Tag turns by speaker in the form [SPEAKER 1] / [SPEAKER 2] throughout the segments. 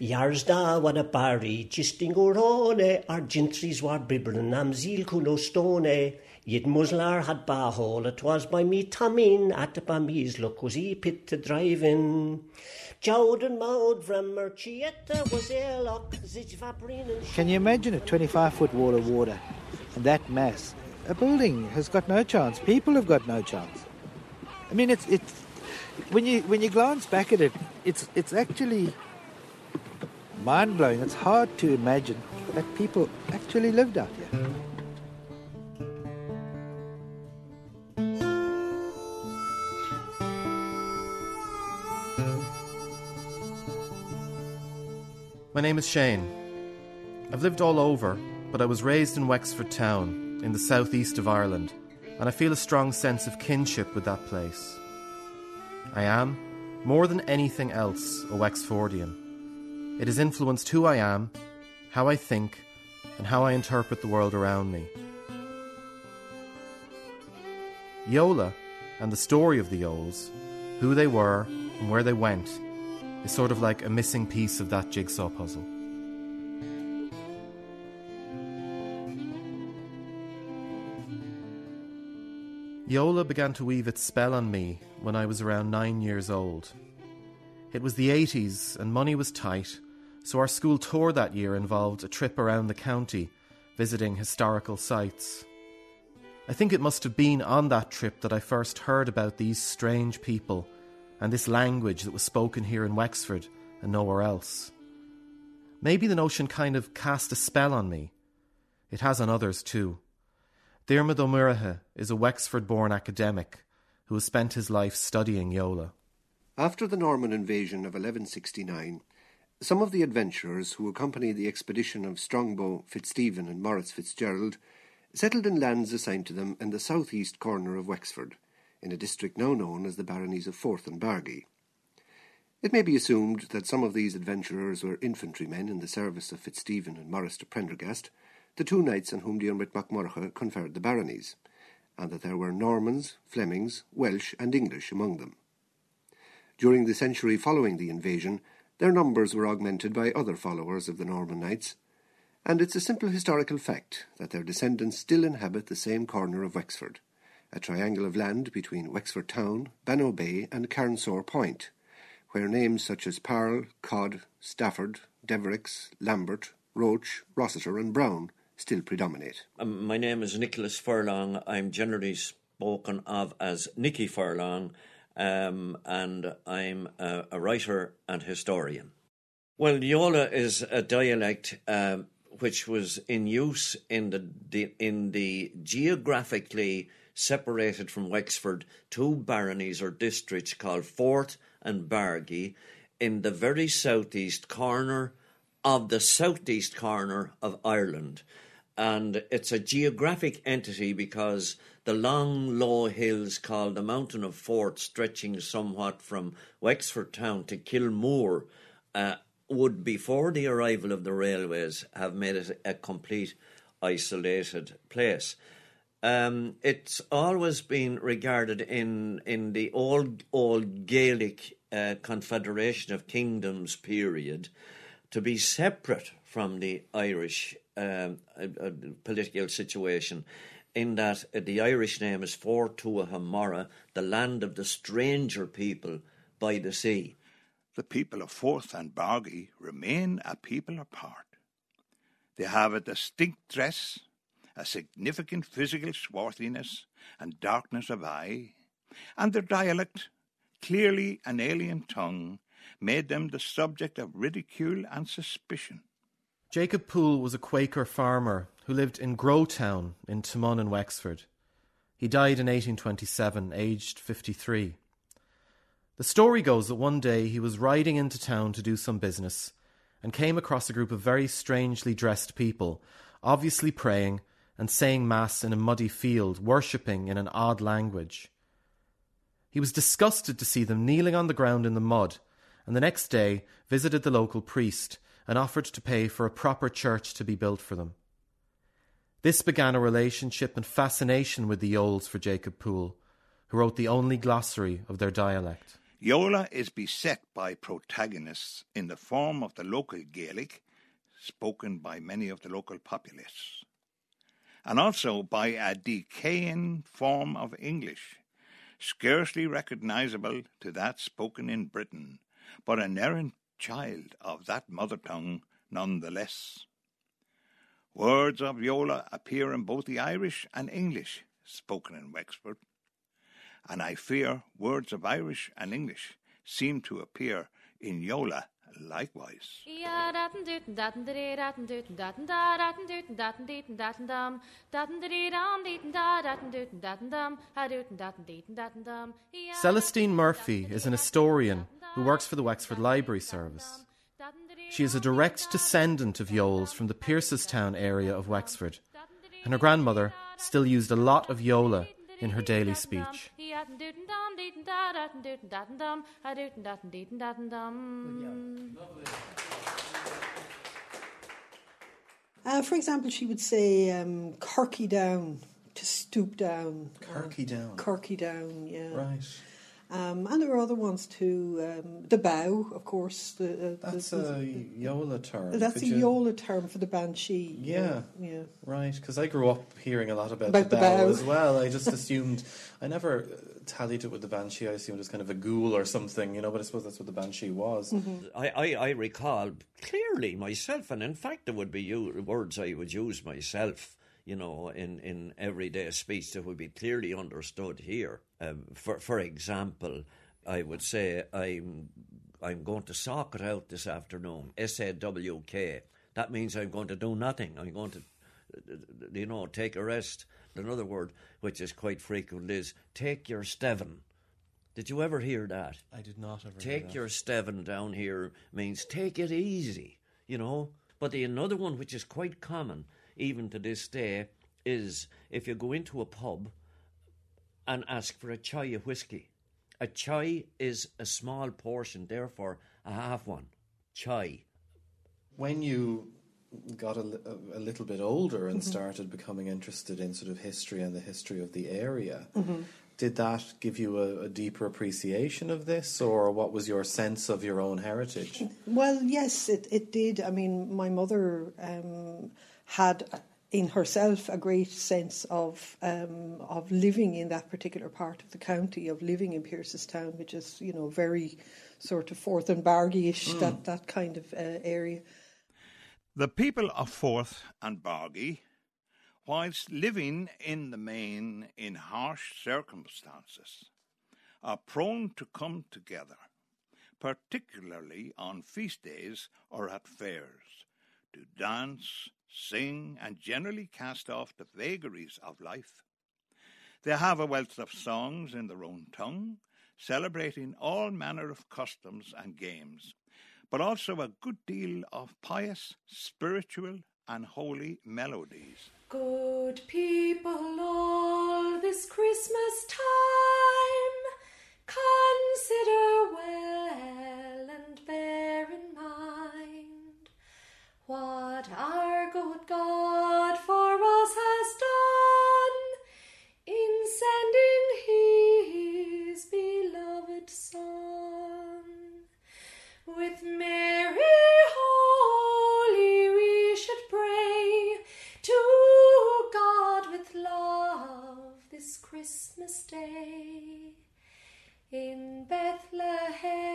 [SPEAKER 1] Yars da wan a bari, gisting orone, ar gentries war bibren am zil kuno stone. Yid muslar had bahol, it was by me tamin, at ba me's look was he pit to drive in. Jowden maud from Merchietta was airlock, zich vaprin and
[SPEAKER 2] Can you imagine a 25 foot wall of water and that mass? A building has got no chance. People have got no chance. I mean, it's it's when you when you glance back at it, it's it's actually mind blowing. It's hard to imagine that people actually lived out here.
[SPEAKER 3] My name is Shane. I've lived all over, but I was raised in Wexford town, in the southeast of Ireland, and I feel a strong sense of kinship with that place. I am, more than anything else, a Wexfordian. It has influenced who I am, how I think, and how I interpret the world around me. Yola and the story of the Yoles, who they were and where they went, is sort of like a missing piece of that jigsaw puzzle. Yola began to weave its spell on me when I was around nine years old. It was the 80s and money was tight, so our school tour that year involved a trip around the county, visiting historical sites. I think it must have been on that trip that I first heard about these strange people and this language that was spoken here in Wexford and nowhere else. Maybe the notion kind of cast a spell on me. It has on others too. Diarmid O'Muircheartaigh is a Wexford born academic who has spent his life studying Yola.
[SPEAKER 4] After the Norman invasion of 1169, some of the adventurers who accompanied the expedition of Strongbow, Fitzstephen, and Maurice Fitzgerald settled in lands assigned to them in the southeast corner of Wexford, in a district now known as the baronies of Forth and Bargy. It may be assumed that some of these adventurers were infantrymen in the service of Fitzstephen and Maurice de Prendergast, the two knights on whom Diarmid MacMurrough conferred the baronies, and that there were Normans, Flemings, Welsh, and English among them. During the century following the invasion, their numbers were augmented by other followers of the Norman knights, and it's a simple historical fact that their descendants still inhabit the same corner of Wexford, a triangle of land between Wexford Town, Bannow Bay, and Carnsore Point, where names such as Parle, Codd, Stafford, Devereux, Lambert, Roche, Rossiter, and Brown still predominate.
[SPEAKER 5] Um, my name is Nicholas Furlong. I'm generally spoken of as Nicky Furlong, um, and I'm a, a, writer and historian. Well, Yola is a dialect um, which was in use in the, the in the geographically separated from Wexford two baronies or districts called Forth and Bargy in the very southeast corner of the southeast corner of Ireland. And it's a geographic entity because the long, low hills called the Mountain of Forth, stretching somewhat from Wexford town to Kilmore, uh, would, before the arrival of the railways, have made it a complete isolated place. Um, it's always been regarded in in the old old Gaelic uh, Confederation of Kingdoms period to be separate from the Irish um, uh, uh, political situation, in that uh, the Irish name is Fort Tuatha the land of the stranger people by the sea.
[SPEAKER 6] The people of Forth and Bargy remain a people apart. They have a distinct dress, a significant physical swarthiness and darkness of eye, and their dialect, clearly an alien tongue, made them the subject of ridicule and suspicion.
[SPEAKER 3] Jacob Poole was a Quaker farmer who lived in Growtown in Taghmon in Wexford. He died in 1827, aged 53. The story goes that one day he was riding into town to do some business and came across a group of very strangely dressed people, obviously praying and saying Mass in a muddy field, worshipping in an odd language. He was disgusted to see them kneeling on the ground in the mud, and the next day visited the local priest and offered to pay for a proper church to be built for them. This began a relationship and fascination with the Yoles for Jacob Poole, who wrote the only glossary of their dialect.
[SPEAKER 6] Yola is beset by protagonists in the form of the local Gaelic, spoken by many of the local populace, and also by a decaying form of English, scarcely recognizable to that spoken in Britain, but an errant child of that mother tongue none the less. Words of Yola appear in both the Irish and English spoken in Wexford and I fear words of Irish and English seem to appear in Yola likewise.
[SPEAKER 3] Celestine Murphy is an historian who works for the Wexford Library Service. She is a direct descendant of Yoles from the Piercestown area of Wexford, and her grandmother still used a lot of Yola in her daily speech.
[SPEAKER 7] Uh, for example, she would say um, "corky down" to stoop down.
[SPEAKER 3] Corky down.
[SPEAKER 7] Corky down, yeah.
[SPEAKER 3] Right.
[SPEAKER 7] Um, and there were other ones too. Um, the bow, of course. The,
[SPEAKER 3] uh, that's the, a Yola term.
[SPEAKER 7] That's Could a you... Yola term for the banshee.
[SPEAKER 3] Yeah,
[SPEAKER 7] yeah.
[SPEAKER 3] Right, because I grew up hearing a lot about, about the, bow the, bow as well. I just assumed I never tallied it with the banshee. I assumed it was kind of a ghoul or something, you know. But I suppose that's what the banshee was.
[SPEAKER 5] Mm-hmm. I, I, I recall clearly myself, and in fact, there would be words I would use myself you know, in, in everyday speech that would be clearly understood here. Um, for for example, I would say I'm I'm going to sock it out this afternoon. S A W K. That means I'm going to do nothing. I'm going to, you know, take a rest. Another word which is quite frequent is take your steven. Did you ever hear that?
[SPEAKER 3] I did not ever.
[SPEAKER 5] Take your steven down here means take it easy, you know. But the another one which is quite common even to this day, is if you go into a pub and ask for a chai of whiskey. A chai is a small portion, therefore a half one. Chai.
[SPEAKER 3] When you got a, a little bit older and mm-hmm. started becoming interested in sort of history and the history of the area, mm-hmm. did that give you a, a, deeper appreciation of this, or what was your sense of your own heritage?
[SPEAKER 7] Well, yes, it, it did. I mean, my mother. Um, had in herself a great sense of um, of living in that particular part of the county, of living in Piercestown, which is you know very sort of Forth and Bargy-ish, mm. that that kind of uh, area.
[SPEAKER 6] The people of Forth and Bargy, whilst living in the main in harsh circumstances, are prone to come together, particularly on feast days or at fairs, to dance, sing, and generally cast off the vagaries of life. They have a wealth of songs in their own tongue, celebrating all manner of customs and games, but also a good deal of pious, spiritual, and holy melodies.
[SPEAKER 8] Good people all this Christmas time, consider well what our good God for us has done in sending his beloved Son. With Mary holy we should pray to God with love this Christmas day. In Bethlehem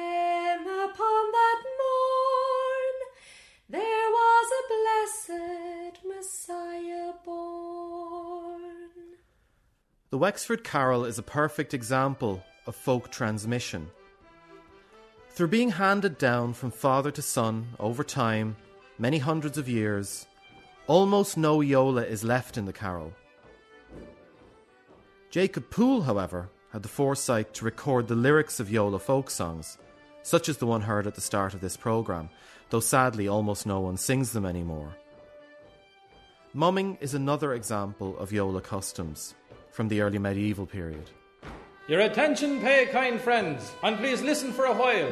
[SPEAKER 8] blessed Messiah born.
[SPEAKER 3] The Wexford Carol is a perfect example of folk transmission. Through being handed down from father to son over time, many hundreds of years, almost no Yola is left in the carol. Jacob Poole, however, had the foresight to record the lyrics of Yola folk songs, such as the one heard at the start of this programme, though sadly almost no one sings them anymore. Mumming is another example of Yola customs from the early medieval period.
[SPEAKER 9] Your attention pay, kind friends, and please listen for a while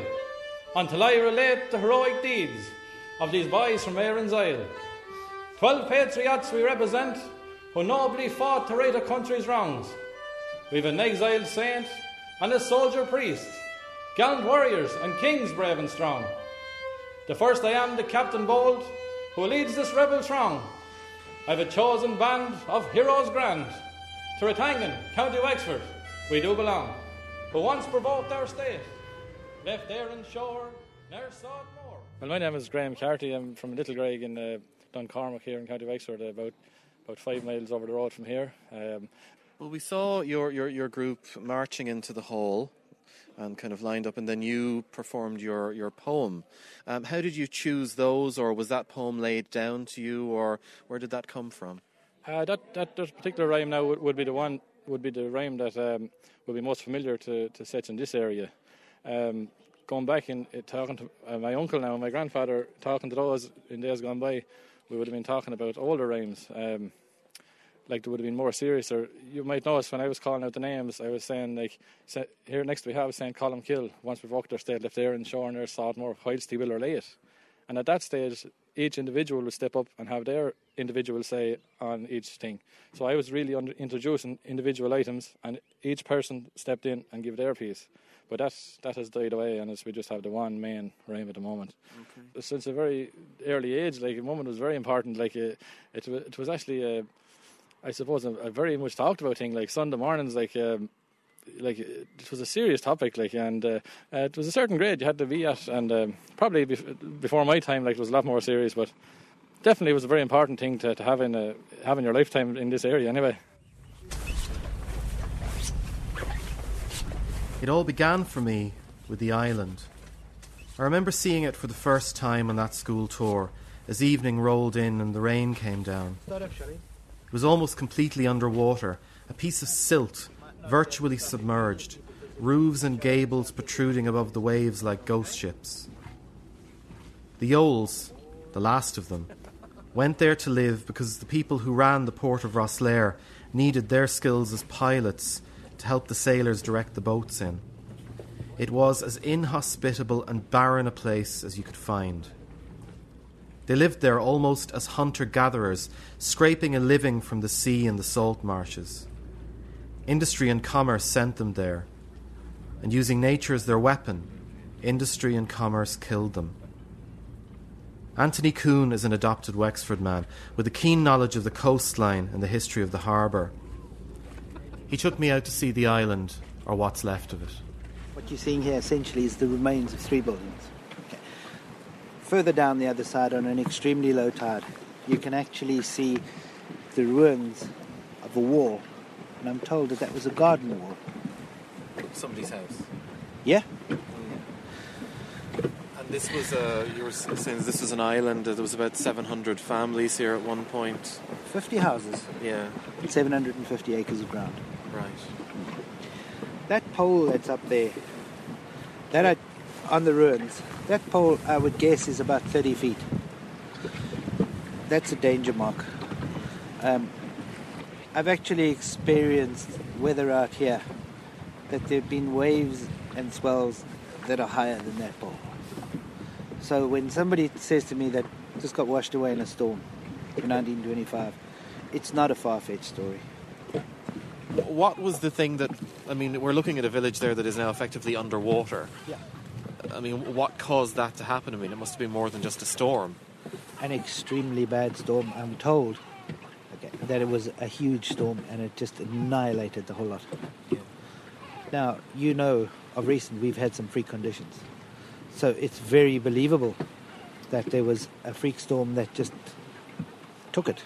[SPEAKER 9] until I relate the heroic deeds of these boys from Erin's Isle. Twelve patriots we represent who nobly fought to right a country's wrongs. We've an exiled saint and a soldier priest, gallant warriors and kings brave and strong. The first I am the captain bold who leads this rebel throng. I've a chosen band of heroes grand. To Rathangan, County Wexford, we do belong. Who once provoked our state, left there in shore, ne'er saw it more.
[SPEAKER 10] Well, my name is Graham Carty. I'm from Little Greg in uh, Duncormick here in County Wexford, about about five miles over the road from here. Um,
[SPEAKER 3] well, we saw your, your, your group marching into the hall and kind of lined up, and then you performed your, your poem. Um, how did you choose those, or was that poem laid down to you, or where did that come from?
[SPEAKER 10] Uh, that, that, that particular rhyme now would, would, be the one would be the rhyme that um, would be most familiar to, to sets in this area. Um, going back and talking to uh, my uncle now, my grandfather, talking to those in days gone by, we would have been talking about older rhymes. Um, like they would have been more serious. Or you might notice when I was calling out the names, I was saying like here next we have St. Columkill. Once we've walked their state, left there in Shorner, Sodmore, whilst he will or it. And at that stage, each individual would step up and have their individual say on each thing. So I was really under, introducing individual items, and each person stepped in and gave their piece. But that that has died away, and we just have the one main rhyme at the moment. Okay. Since a very early age, like a moment was very important. Like uh, it, it was actually a, I suppose a, a, very much talked about thing. Like Sunday mornings, like. Um, like it was a serious topic, like, and uh, uh, it was a certain grade you had to be at, and um, probably bef- before my time, like, it was a lot more serious, but definitely it was a very important thing to, to have in a, have in your lifetime in this area, anyway.
[SPEAKER 3] It all began for me with the island. I remember seeing it for the first time on that school tour as evening rolled in and the rain came down. It was almost completely underwater, a piece of silt, virtually submerged, roofs and gables protruding above the waves like ghost ships. The Yoles, the last of them, went there to live because the people who ran the port of Rosslare needed their skills as pilots to help the sailors direct the boats in. It was as inhospitable and barren a place as you could find. They lived there almost as hunter gatherers, scraping a living from the sea and the salt marshes. Industry and commerce sent them there, and using nature as their weapon, industry and commerce killed them. Anthony Coon is an adopted Wexford man with a keen knowledge of the coastline and the history of the harbour. He took me out to see the island, or what's left of it.
[SPEAKER 2] What you're seeing here essentially is the remains of three buildings. Further down the other side, on an extremely low tide, you can actually see the ruins of a wall. And I'm told that that was a garden wall.
[SPEAKER 3] Somebody's house?
[SPEAKER 2] Yeah.
[SPEAKER 3] And this was, uh, you were saying this was an island, there was about 700 families here at one point.
[SPEAKER 2] 50 houses.
[SPEAKER 3] Yeah.
[SPEAKER 2] 750 acres of ground.
[SPEAKER 3] Right.
[SPEAKER 2] That pole that's up there, that I, on the ruins, that pole I would guess is about 30 feet. That's a danger mark. Um, I've actually experienced weather out here that there have been waves and swells that are higher than that pole. So when somebody says to me that just got washed away in a storm in 1925, it's not a far fetched story.
[SPEAKER 3] What was the thing that, I mean, we're looking at a village there that is now effectively underwater.
[SPEAKER 2] Yeah.
[SPEAKER 3] I mean, what caused that to happen? I mean, it must have been more than just a storm.
[SPEAKER 2] An extremely bad storm, I'm told. Okay, that it was a huge storm and it just annihilated the whole lot. Yeah. Now, you know, of recent we've had some freak conditions. So it's very believable that there was a freak storm that just took it.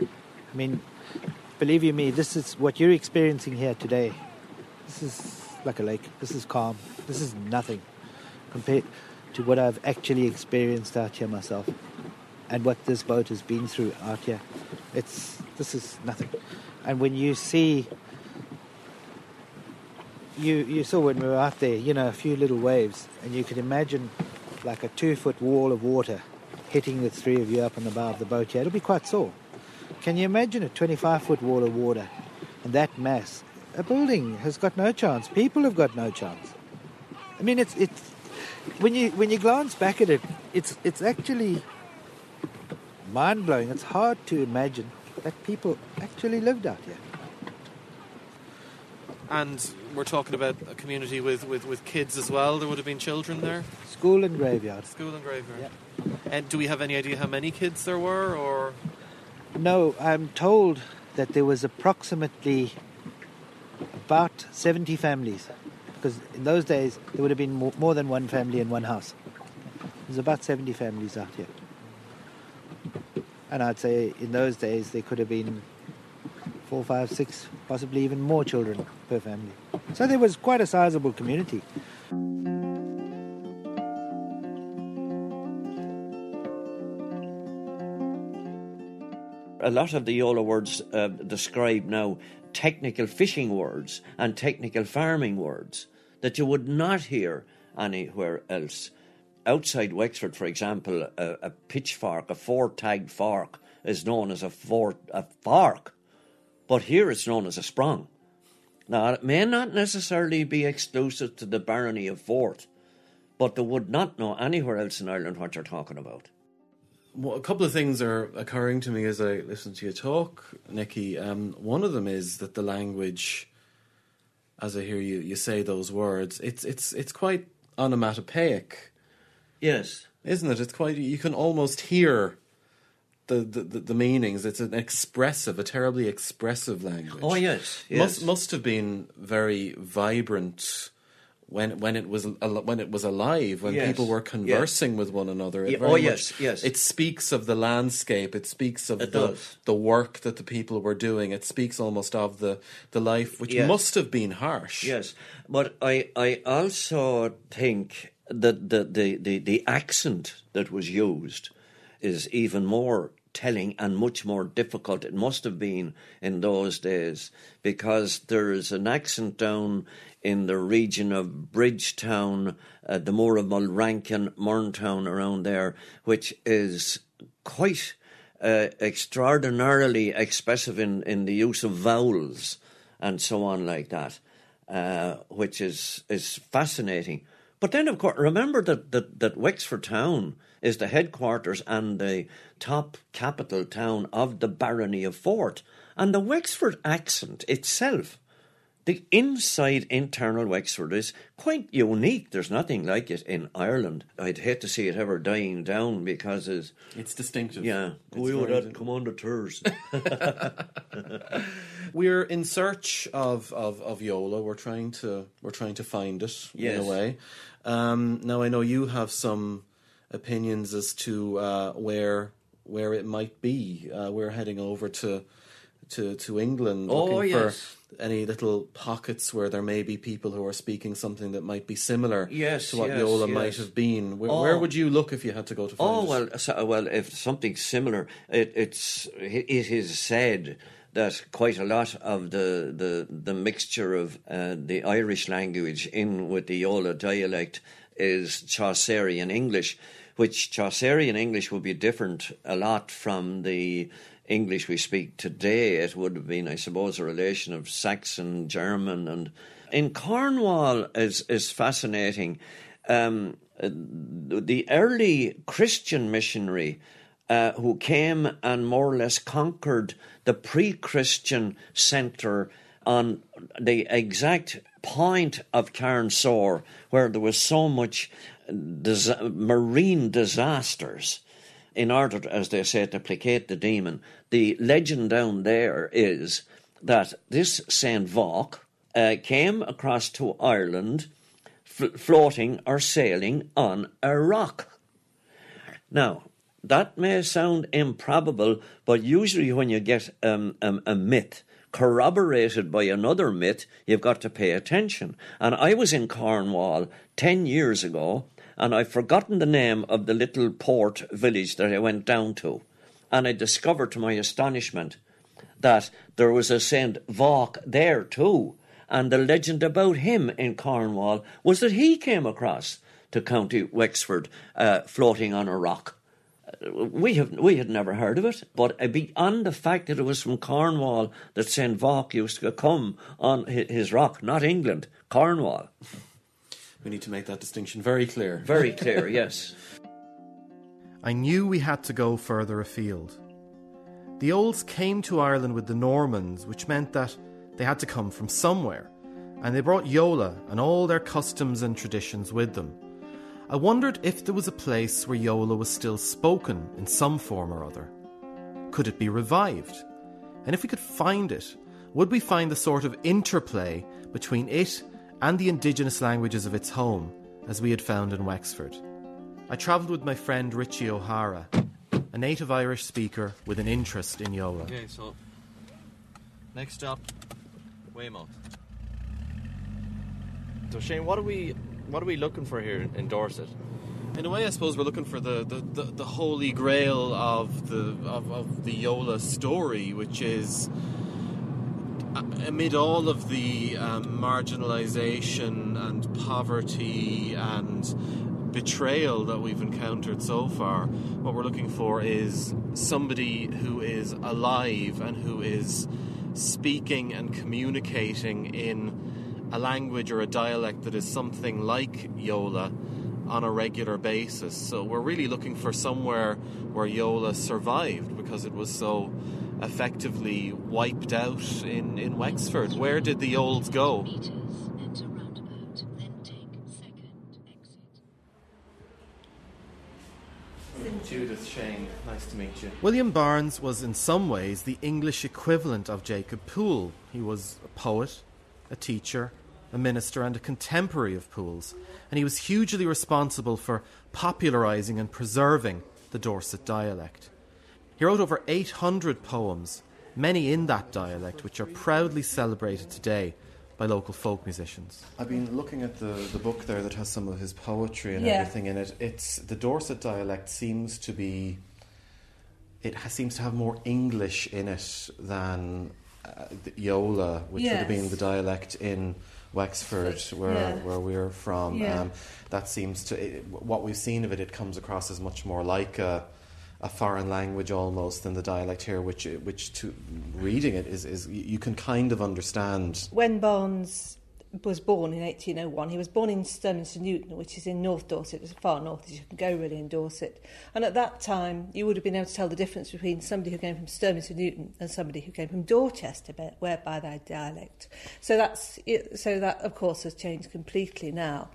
[SPEAKER 2] I mean, believe you me, this is what you're experiencing here today. This is like a lake. This is calm. This is nothing compared to what I've actually experienced out here myself and what this boat has been through out here. It's this is nothing. And when you see you, you saw when we were out there, you know, a few little waves, and you could imagine like a two foot wall of water hitting the three of you up on the bow of the boat here. It'll be quite sore. Can you imagine a 25 foot wall of water and that mass? A building has got no chance. People have got no chance. I mean, it's, it's when you when you glance back at it, it's it's actually mind blowing. It's hard to imagine that people actually lived out here.
[SPEAKER 11] And we're talking about a community with, with, with kids as well. There would have been children there.
[SPEAKER 2] School and graveyard.
[SPEAKER 11] School and graveyard. Yeah. And do we have any idea how many kids there were, or
[SPEAKER 2] No, I'm told that there was approximately about 70 families. Because in those days, there would have been more, more than one family in one house. There's about 70 families out here. And I'd say in those days, there could have been four, five, six, possibly even more children per family. So there was quite a sizable community.
[SPEAKER 5] a lot of the Yola words uh, describe now technical fishing words and technical farming words that you would not hear anywhere else. Outside Wexford, for example, a, a pitchfork, a four-tagged fork, is known as a, four, a fork, but here it's known as a sprung. Now, it may not necessarily be exclusive to the barony of Forth, but they would not know anywhere else in Ireland what you're talking about.
[SPEAKER 11] well, a couple of things are occurring to me as I listen to you talk, Nicky. Um, one of them is that the language, as I hear you, you say those words, it's it's it's quite onomatopoeic,
[SPEAKER 5] Yes.
[SPEAKER 11] isn't it? It's quite you can almost hear the the, the, meanings. It's an expressive, a terribly expressive language.
[SPEAKER 5] Oh, yes, yes.
[SPEAKER 11] Must must have been very vibrant. When when it was when it was alive, when
[SPEAKER 5] Yes,
[SPEAKER 11] people were
[SPEAKER 5] yes.
[SPEAKER 11] conversing with one another, it
[SPEAKER 5] Yeah,
[SPEAKER 11] very
[SPEAKER 5] oh,
[SPEAKER 11] much-
[SPEAKER 5] yes, yes.
[SPEAKER 11] It speaks of the landscape. It speaks of
[SPEAKER 5] It
[SPEAKER 11] the
[SPEAKER 5] does.
[SPEAKER 11] the work that the people were doing. It speaks almost of the the life, which
[SPEAKER 5] Yes.
[SPEAKER 11] must have been harsh.
[SPEAKER 5] Yes, but I, I also think that the, the, the, the accent that was used is even more telling and much more difficult. It must have been in those days because there is an accent down in the region of Bridgetown, uh, the Moor of Mulrankin, Murntown around there, which is quite uh, extraordinarily expressive in, in the use of vowels and so on like that, uh, which is is fascinating. But then, of course, remember that, that, that Wexford town is the headquarters and the top capital town of the barony of Fort. And the Wexford accent itself, the inside internal Wexford is quite unique. There's nothing like it in Ireland. I'd hate to see it ever dying down because it's,
[SPEAKER 11] It's distinctive.
[SPEAKER 5] yeah,
[SPEAKER 11] It's
[SPEAKER 5] we would
[SPEAKER 11] very
[SPEAKER 5] have come on the tours.
[SPEAKER 11] We're in search of, of, of Yola. We're trying to we're trying to find it in a way. Um, now I know you have some opinions as to uh, where where it might be. Uh, we're heading over to to to England
[SPEAKER 5] Oh,
[SPEAKER 11] looking
[SPEAKER 5] yes.
[SPEAKER 11] for any little pockets where there may be people who are speaking something that might be similar
[SPEAKER 5] Yes,
[SPEAKER 11] to what
[SPEAKER 5] yes,
[SPEAKER 11] Yola
[SPEAKER 5] yes.
[SPEAKER 11] might have been. Where,
[SPEAKER 5] Oh.
[SPEAKER 11] where would you look if you had to go to find
[SPEAKER 5] Oh well, so, well, if something similar, it, it's it is said that quite a lot of the the, the mixture of uh, the Irish language in with the Yola dialect is Chaucerian English, which Chaucerian English would be different a lot from the English we speak today. It would have been, I suppose, a relation of Saxon, German, and in Cornwall is is fascinating. Um, the early Christian missionary uh, who came and more or less conquered the pre-Christian centre on the exact point of Carnsore, where there was so much dis- marine disasters in order, as they say, to placate the demon. The legend down there is that this Saint Vauc uh, came across to Ireland floating or sailing on a rock. Now, that may sound improbable, but usually when you get um, um, a myth corroborated by another myth, you've got to pay attention. And I was in Cornwall 10 years ago, and I've forgotten the name of the little port village that I went down to. And I discovered to my astonishment that there was a St. Vauc there too. And the legend about him in Cornwall was that he came across to County Wexford uh, floating on a rock. We have we had never heard of it, but uh, beyond the fact that it was from Cornwall that Saint Vauc used to come on his rock, not England, Cornwall.
[SPEAKER 3] We need to make that distinction very clear.
[SPEAKER 5] Very clear, yes.
[SPEAKER 3] I knew we had to go further afield. The Yoles came to Ireland with the Normans, which meant that they had to come from somewhere, and they brought Yola and all their customs and traditions with them. I wondered if there was a place where Yola was still spoken in some form or other. Could it be revived? And if we could find it, would we find the sort of interplay between it and the indigenous languages of its home, as we had found in Wexford? I travelled with my friend Richie O'Hara, a native Irish speaker with an interest in Yola.
[SPEAKER 12] Okay, so next stop, Weymouth. So Shane, what are we what are we looking for here in Dorset?
[SPEAKER 3] In a way, I suppose we're looking for the, the, the, the holy grail of the of, of the Yola story, which is amid all of the um, marginalization and poverty and betrayal that we've encountered so far, what we're looking for is somebody who is alive and who is speaking and communicating in a language or a dialect that is something like Yola on a regular basis. So we're really looking for somewhere where Yola survived because it was so effectively wiped out in, in Wexford. Where did the Yoles go?
[SPEAKER 12] Judith Shane, nice to meet you.
[SPEAKER 3] William Barnes was in some ways the English equivalent of Jacob Poole. He was a poet, a teacher, a minister, and a contemporary of Poole's, and he was hugely responsible for popularising and preserving the Dorset dialect. He wrote over 800 poems, many in that dialect, which are proudly celebrated today by local folk musicians. I've been looking at the, the book there that has some of his poetry and
[SPEAKER 13] Yeah.
[SPEAKER 3] everything in it. It's the Dorset dialect seems to be it has, seems to have more English in it than uh, the Yola, which would have been the dialect in Wexford, where
[SPEAKER 13] Yeah.
[SPEAKER 3] where we're from.
[SPEAKER 13] Yeah.
[SPEAKER 3] Um, that seems to it, what we've seen of it. It comes across as much more like a, a foreign language almost than the dialect here, which which to reading it is is you can kind of understand.
[SPEAKER 13] When Barnes was born in 1801, he was born in Sturminster Newton, which is in North Dorset, as far north as you can go really in Dorset. And at that time, you would have been able to tell the difference between somebody who came from Sturminster Newton and somebody who came from Dorchester, whereby their dialect. So that's so that of course has changed completely now.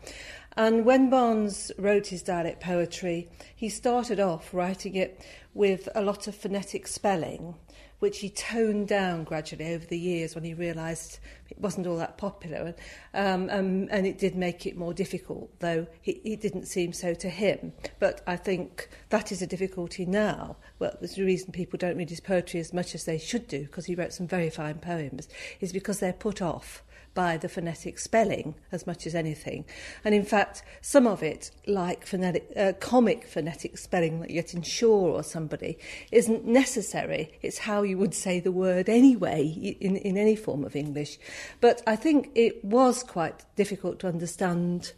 [SPEAKER 13] And when Barnes wrote his dialect poetry, he started off writing it with a lot of phonetic spelling, which he toned down gradually over the years when he realised it wasn't all that popular. Um, um, and it did make it more difficult, though it, it didn't seem so to him. But I think that is a difficulty now. Well, there's a reason people don't read his poetry as much as they should do, because he wrote some very fine poems, is because they're put off by the phonetic spelling as much as anything. And in fact, some of it, like phonetic, uh, comic phonetic spelling that you get in Shaw or somebody, isn't necessary. It's how you would say the word anyway in, in any form of English. But I think it was quite difficult to understand,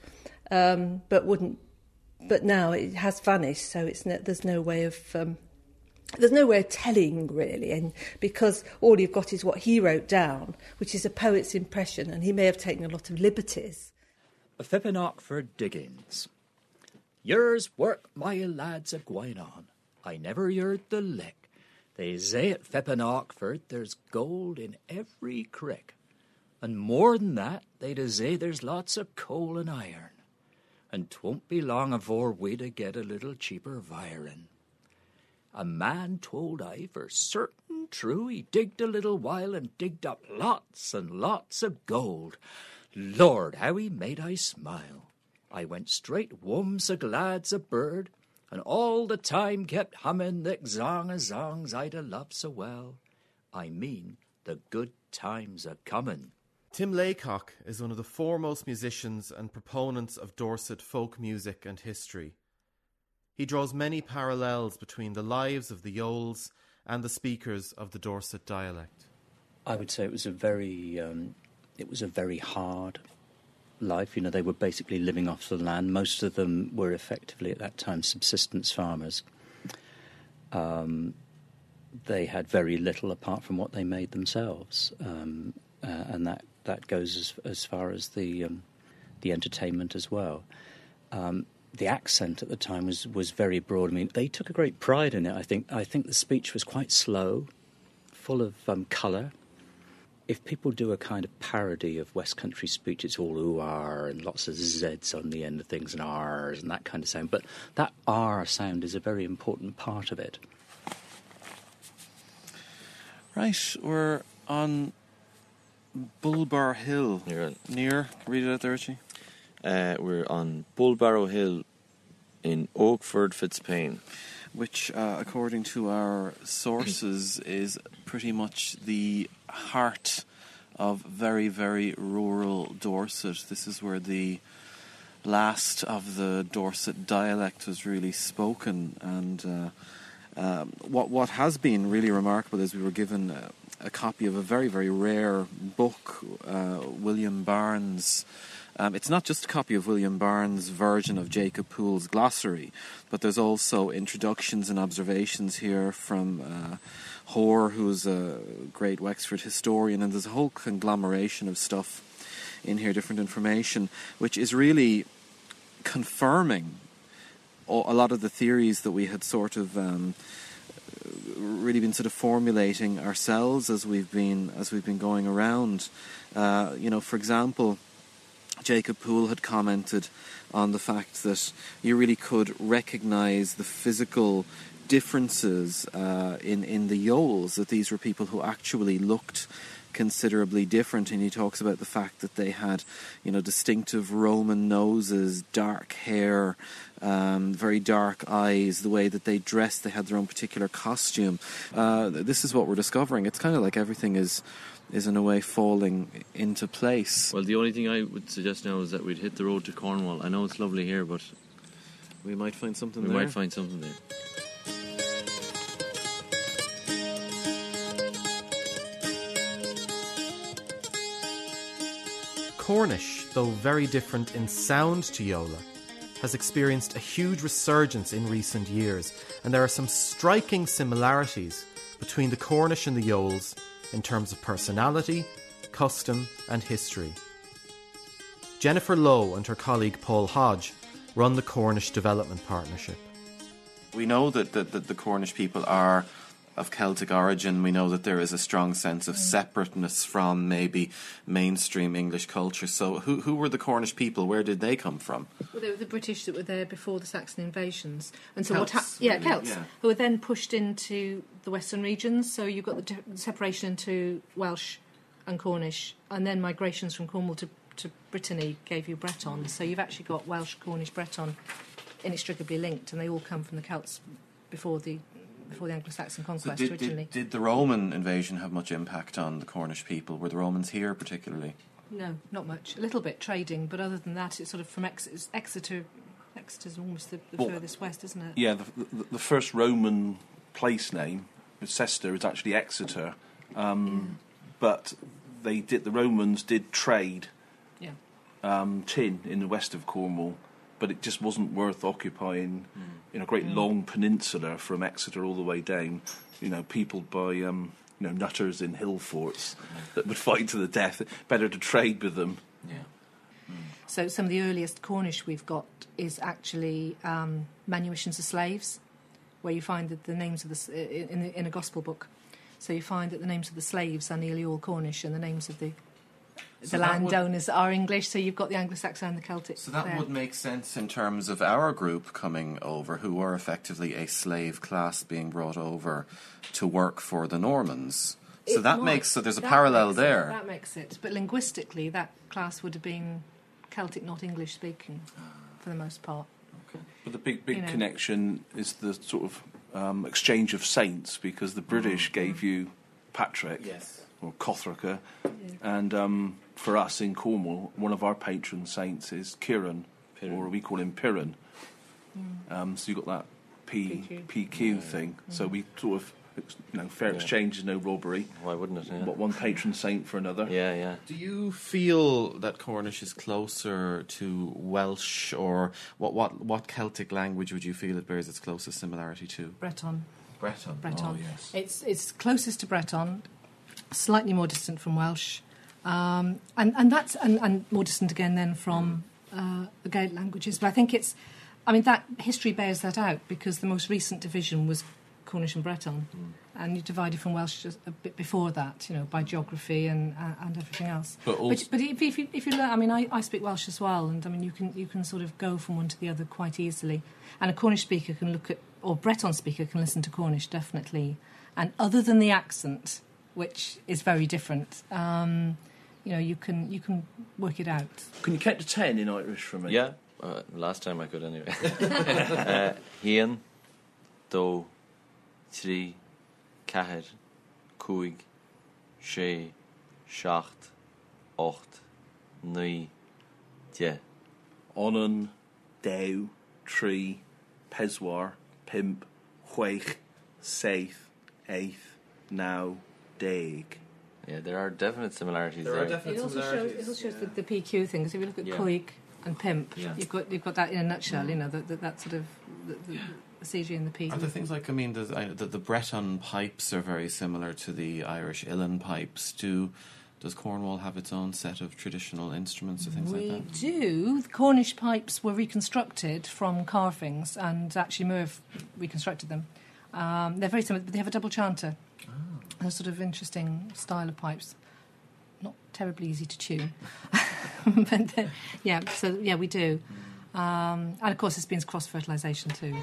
[SPEAKER 13] um, but wouldn't. But now it has vanished, so it's no, there's no way of um, there's no way of telling really and because all you've got is what he wrote down which is a poet's impression and he may have taken a lot of liberties A
[SPEAKER 14] Fippin Ockford Diggins. Yours work, my lads, a gwine on. I never heard the lick. They say at Fippin Ockford there's gold in every crick. And more than that, they'd a say there's lots of coal and iron. And twon't be long afore we'd a get a little cheaper virin. A man told I for certain true he digged a little while and digged up lots and lots of gold. Lord, how he made I smile. I went straight whums a glad's a bird, and all the time kept humming the zong a zongs I'd a love so well. I mean the good times are coming.
[SPEAKER 3] Tim Laycock is one of the foremost musicians and proponents of Dorset folk music and history. He draws many parallels between the lives of the Yoles and the speakers of the Dorset dialect.
[SPEAKER 14] I would say it was a very um, it was a very hard life. You know, they were basically living off the land. Most of them were effectively at that time subsistence farmers. Um, they had very little apart from what they made themselves, um, uh, and that, that goes as, as far as the um, the entertainment as well. The accent at the time was, was very broad. I mean, they took a great pride in it. I think I think the speech was quite slow, full of um, colour. If people do a kind of parody of West Country speech, it's all ooh r and lots of z's on the end of things and r's and that kind of sound. But that r sound is a very important part of it.
[SPEAKER 11] Right, we're on Bullbar Hill.
[SPEAKER 15] Near,
[SPEAKER 11] near read it out there, Richie.
[SPEAKER 15] Uh, we're on Bulbarrow Hill in Okeford, Fitzpaine.
[SPEAKER 11] Which, uh, according to our sources, is pretty much the heart of very, very rural Dorset. This is where the last of the Dorset dialect was really spoken, and uh, um, what what has been really remarkable is we were given a, a copy of a very, very rare book, uh, William Barnes. Um, it's not just a copy of William Barnes' version of Jacob Poole's glossary, but there's also introductions and observations here from uh, Hore, who's a great Wexford historian, and there's a whole conglomeration of stuff in here, different information, which is really confirming a lot of the theories that we had sort of um, really been sort of formulating ourselves as we've been as we've been going around. Uh, you know, for example, Jacob Poole had commented on the fact that you really could recognise the physical differences uh, in in the Yoles. That these were people who actually looked considerably different. And he talks about the fact that they had you know distinctive roman noses dark hair um, very dark eyes the way that they dressed. They had their own particular costume. Uh, this is what we're discovering. It's kind of like everything is is in a way falling into place
[SPEAKER 15] Well, the only thing I would suggest now is that we'd hit the road to Cornwall. I know it's lovely here, but
[SPEAKER 11] we might find something there.
[SPEAKER 15] we
[SPEAKER 11] there.
[SPEAKER 15] might find something there.
[SPEAKER 11] Cornish, though very different in sound to Yola, has experienced a huge resurgence in recent years, and there are some striking similarities between the Cornish and the Yoles in terms of personality, custom, and history. Jennifer Lowe and her colleague Paul Hodge run the Cornish Development Partnership. We know that, that, that the Cornish people are of Celtic origin. We know that there is a strong sense of separateness from maybe mainstream English culture. So, who, who were the Cornish people? Where did they come from?
[SPEAKER 8] Well, they were the British that were there before the Saxon invasions, and so what?
[SPEAKER 11] Celts,
[SPEAKER 8] Ha- yeah,
[SPEAKER 11] really,
[SPEAKER 8] Celts,
[SPEAKER 11] yeah.
[SPEAKER 8] who were then pushed into the western regions. So you've got the, di- separation into Welsh and Cornish, and then migrations from Cornwall to, to Brittany gave you Breton. So you've actually got Welsh, Cornish, Breton inextricably linked, and they all come from the Celts before the before the Anglo-Saxon
[SPEAKER 11] So
[SPEAKER 8] conquest
[SPEAKER 11] did,
[SPEAKER 8] originally.
[SPEAKER 11] did, did the Roman invasion have much impact on the Cornish people? Were the Romans here particularly?
[SPEAKER 8] No, not much. A little bit trading, but other than that, it's sort of from Ex- Exeter. Exeter's almost the, the
[SPEAKER 16] Well,
[SPEAKER 8] furthest west, isn't it?
[SPEAKER 16] Yeah, the, the, the first Roman place name, Cester, is actually Exeter, um, but they did. The Romans did trade
[SPEAKER 8] Yeah.
[SPEAKER 16] um, tin in the west of Cornwall, but it just wasn't worth occupying in a great long peninsula from Exeter all the way down. You know, peopled by um, you know nutters in hill forts that would fight to the death. Better to trade with them.
[SPEAKER 11] Yeah.
[SPEAKER 8] So some of the earliest Cornish we've got is actually um, manumissions of slaves, where you find that the names of the in, the, in a gospel book. So you find that the names of the slaves are nearly all Cornish, and the names of the
[SPEAKER 11] So
[SPEAKER 8] the
[SPEAKER 11] that would-
[SPEAKER 8] landowners are English. So you've got the Anglo-Saxon and the Celtic.
[SPEAKER 11] So that
[SPEAKER 8] there.
[SPEAKER 11] would make sense in terms of our group coming over, who were effectively a slave class being brought over to work for the Normans. So
[SPEAKER 8] It
[SPEAKER 11] that
[SPEAKER 8] might.
[SPEAKER 11] makes so there's a parallel
[SPEAKER 8] makes it-
[SPEAKER 11] there.
[SPEAKER 8] that makes it. But linguistically, that class would have been Celtic, not English speaking, for the most part.
[SPEAKER 16] But the big, big
[SPEAKER 8] You know.
[SPEAKER 16] connection is the sort of um, exchange of saints because the British gave you Patrick
[SPEAKER 11] Yes.
[SPEAKER 16] or Cothraca, and um, for us in Cornwall, one of our patron saints is Kieran, or we call him Piran. Um, so you got that P,
[SPEAKER 8] PQ.
[SPEAKER 16] PQ thing. So we sort of It's, you know, fair
[SPEAKER 15] Yeah.
[SPEAKER 16] exchange is no robbery.
[SPEAKER 15] Why wouldn't it? Yeah.
[SPEAKER 16] What one patron saint for another.
[SPEAKER 15] Yeah, yeah.
[SPEAKER 11] Do you feel that Cornish is closer to Welsh, or what, what, what Celtic language would you feel it bears its closest similarity to?
[SPEAKER 8] Breton.
[SPEAKER 11] Breton.
[SPEAKER 8] Breton.
[SPEAKER 11] Oh, yes.
[SPEAKER 8] It's it's closest to Breton, slightly more distant from Welsh, um, and and that's and, and more distant again then from uh, the Gaelic languages. But I think it's, I mean, that history bears that out because the most recent division was Cornish and Breton, and you divided from Welsh just a bit before that, you know, by geography and uh, and everything else.
[SPEAKER 11] But also-
[SPEAKER 8] but, if, if you if you learn, I mean, I, I speak Welsh as well, and I mean, you can you can sort of go from one to the other quite easily. And a Cornish speaker can look at, or Breton speaker can listen to Cornish definitely. And other than the accent, which is very different, um, you know, you can you can work it out.
[SPEAKER 16] Can you count to ten in Irish for me?
[SPEAKER 15] Yeah, uh, last time I could anyway. uh, Hían, dó, trí, ceathir, cúig, sé, seacht, ocht, naoi, de.
[SPEAKER 16] Onan, dew, tree, peswar, pimp, chweich, saith, eighth, now, deg.
[SPEAKER 15] Yeah, there are definite similarities
[SPEAKER 11] There
[SPEAKER 15] there.
[SPEAKER 11] are definite
[SPEAKER 8] It also shows, it also shows the, the PQ thing. Because if you look at
[SPEAKER 15] Yeah.
[SPEAKER 8] Coig and Pimp,
[SPEAKER 11] Yeah.
[SPEAKER 8] you've got you've got that in a nutshell. Mm. You know, that that, that sort of the, the, the CG and the P.
[SPEAKER 11] Are there things like, I mean, the, I- the, the Breton pipes are very similar to the Irish uilleann pipes. Do, does Cornwall have its own set of traditional instruments or things
[SPEAKER 8] we
[SPEAKER 11] like that?
[SPEAKER 8] We do. The Cornish pipes were reconstructed from carvings, and actually Merv reconstructed them. Um, they're very similar, but they have a double chanter.
[SPEAKER 11] Oh.
[SPEAKER 8] A sort of interesting style of pipes. Not terribly easy to tune, but they're- yeah. So yeah, we do, um, and of course, it's been cross fertilisation too.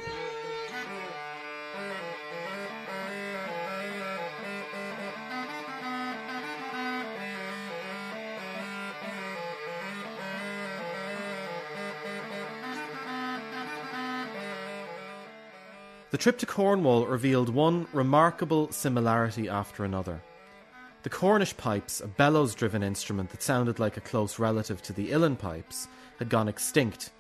[SPEAKER 11] The trip to Cornwall revealed one remarkable similarity after another. The Cornish pipes, a bellows driven instrument that sounded like a close relative to the uilleann pipes, had gone extinct,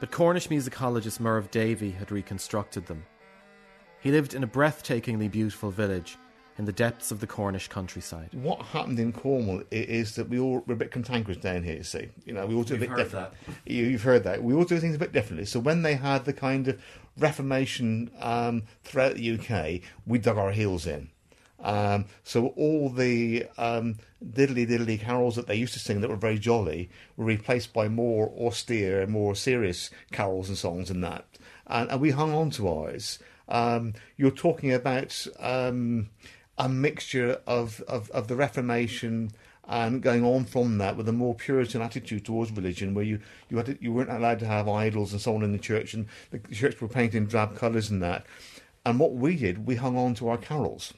[SPEAKER 11] but Cornish musicologist Merv Davey had reconstructed them. He lived in a breathtakingly beautiful village in the depths of the Cornish countryside.
[SPEAKER 17] What happened in Cornwall is that we all we're a bit cantankerous down here. You see, you know, we all do
[SPEAKER 11] We've
[SPEAKER 17] a bit
[SPEAKER 11] heard
[SPEAKER 17] different. You, you've heard that. We all do things a bit differently. So when they had the kind of Reformation um, throughout the UK, we dug our heels in. Um, so all the um, diddly diddly carols that they used to sing that were very jolly were replaced by more austere and more serious carols and songs and that. And, and we hung on to ours. Um, you're talking about um, a mixture of, of, of the Reformation and going on from that with a more Puritan attitude towards religion, where you you had to, you weren't allowed to have idols and so on in the church, and the church were painted in drab colours and that. And what we did, we hung on to our carols,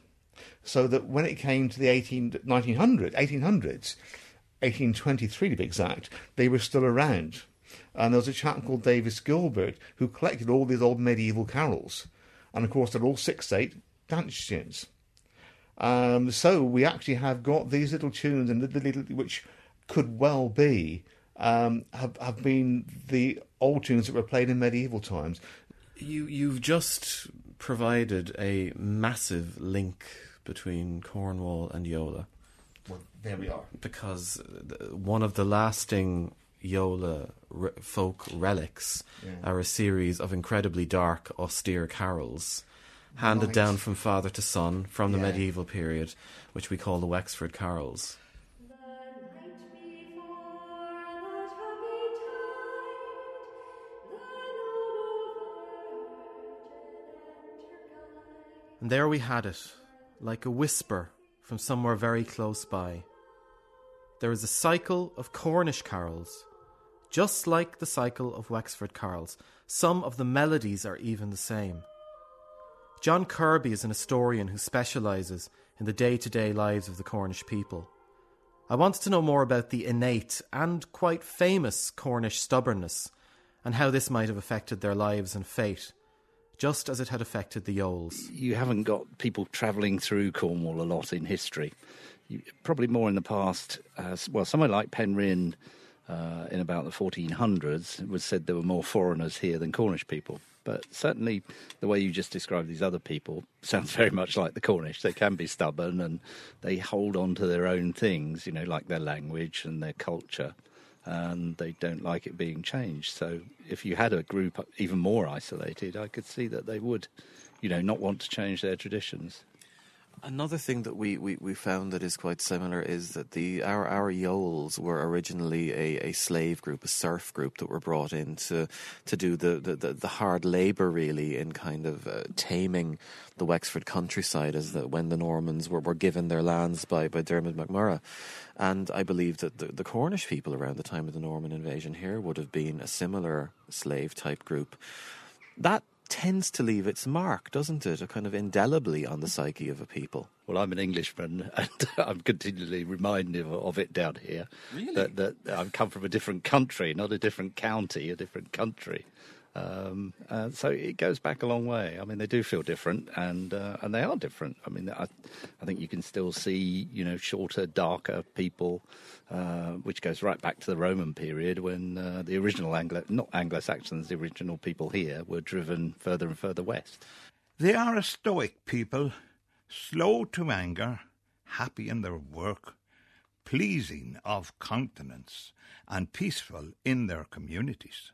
[SPEAKER 17] so that when it came to the 18, 1900, 1800s, 1823 to be exact, they were still around. And there was a chap called Davies Gilbert who collected all these old medieval carols. And of course, they're all six eight dance tunes. Um, so we actually have got these little tunes, and the little which could well be um, have have been the old tunes that were played in medieval times.
[SPEAKER 11] You you've just provided a massive link between Cornwall and Yola.
[SPEAKER 17] Well, there we are.
[SPEAKER 11] Because uh, one of the lasting Yola re- folk relics
[SPEAKER 17] Yeah.
[SPEAKER 11] are a series of incredibly dark, austere carols handed
[SPEAKER 17] Right.
[SPEAKER 11] down from father to son from the
[SPEAKER 17] Yeah.
[SPEAKER 11] medieval period, which we call the Wexford carols. And there we had it, like a whisper from somewhere very close by. There is a cycle of Cornish carols, just like the cycle of Wexford carols. Some of the melodies are even the same. John Kirby is an historian who specialises in the day to day lives of the Cornish people. I wanted to know more about the innate and quite famous Cornish stubbornness and how this might have affected their lives and fate, just as it had affected the Yoles.
[SPEAKER 18] you haven't got people travelling through Cornwall a lot in history. You, probably more in the past. Uh, well, somewhere like Penryn uh, in about the 1400s, it was said there were more foreigners here than Cornish people. But certainly, the way you just described these other people sounds very much like the Cornish. They can be stubborn and they hold on to their own things, you know, like their language and their culture, and they don't like it being changed. So, if you had a group even more isolated, I could see that they would, you know, not want to change their traditions.
[SPEAKER 11] Another thing that we, we, we found that is quite similar is that the our our Yoles were originally a, a slave group, a serf group that were brought in to to do the, the, the hard labour really in kind of uh, taming the Wexford countryside as the, when the Normans were, were given their lands by, by Dermot MacMurrough. And I believe that the, the Cornish people around the time of the Norman invasion here would have been a similar slave type group. That tends to leave its mark, doesn't it? A kind of indelibly on the psyche of a people.
[SPEAKER 18] Well, I'm an Englishman, and I'm continually reminded of it down here.
[SPEAKER 11] Really?
[SPEAKER 18] That, that I've come from a different country, not a different county, a different country. Um, uh, so it goes back a long way. I mean, they do feel different, and uh, and they are different. I mean, I, I, think you can still see, you know, shorter, darker people, uh, which goes right back to the Roman period when uh, the original Anglo, not Anglo-Saxons, the original people here were driven further and further west.
[SPEAKER 6] They are a stoic people, slow to anger, happy in their work, pleasing of countenance, and peaceful in their communities.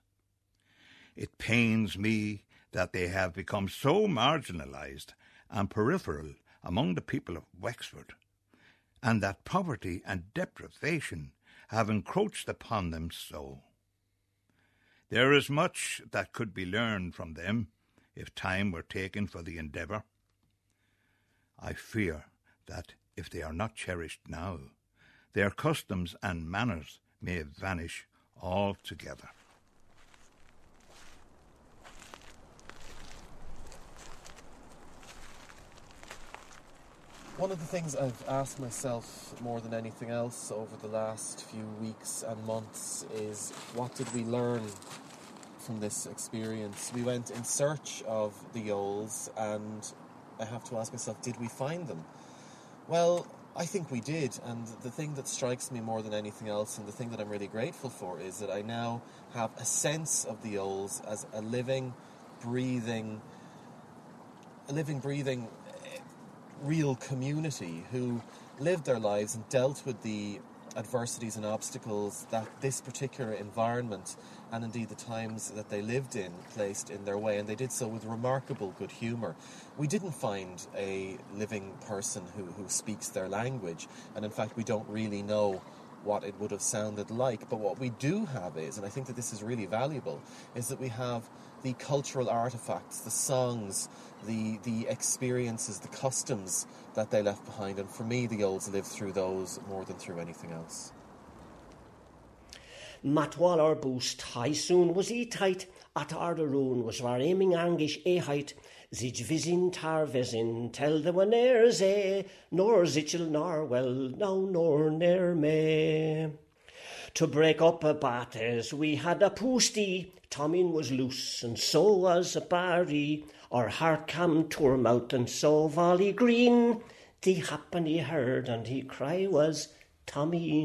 [SPEAKER 6] It pains me that they have become so marginalised and peripheral among the people of Wexford, and that poverty and deprivation have encroached upon them so. There is much that could be learned from them if time were taken for the endeavour. I fear that if they are not cherished now, their customs and manners may vanish altogether.
[SPEAKER 11] One of the things I've asked myself more than anything else over the last few weeks and months is what did we learn from this experience? We went in search of the Yoles, and I have to ask myself, did we find them? Well, I think we did, and the thing that strikes me more than anything else, and the thing that I'm really grateful for, is that I now have a sense of the Yoles as a living, breathing, a living, breathing real community who lived their lives and dealt with the adversities and obstacles that this particular environment and indeed the times that they lived in placed in their way, and they did so with remarkable good humour. We didn't find a living person who, who speaks their language, and in fact, we don't really know what it would have sounded like. But what we do have is, and I think that this is really valuable, is that we have the cultural artifacts, the songs, the the experiences, the customs that they left behind. And for me, the Yoles live through those more than through anything else.
[SPEAKER 1] Matwal high soon was e tight, at ardaroon was war aiming angish e height, Zij visin tar visin, tell the one airs eh, nor zichel nor well, now nor ne'er me. To break up a batters, we had a poosty, Tommin was loose, and so was a Barry. Our heart cam Tourmouth, and so Valley Green. The happen he heard, and he cry was Tommy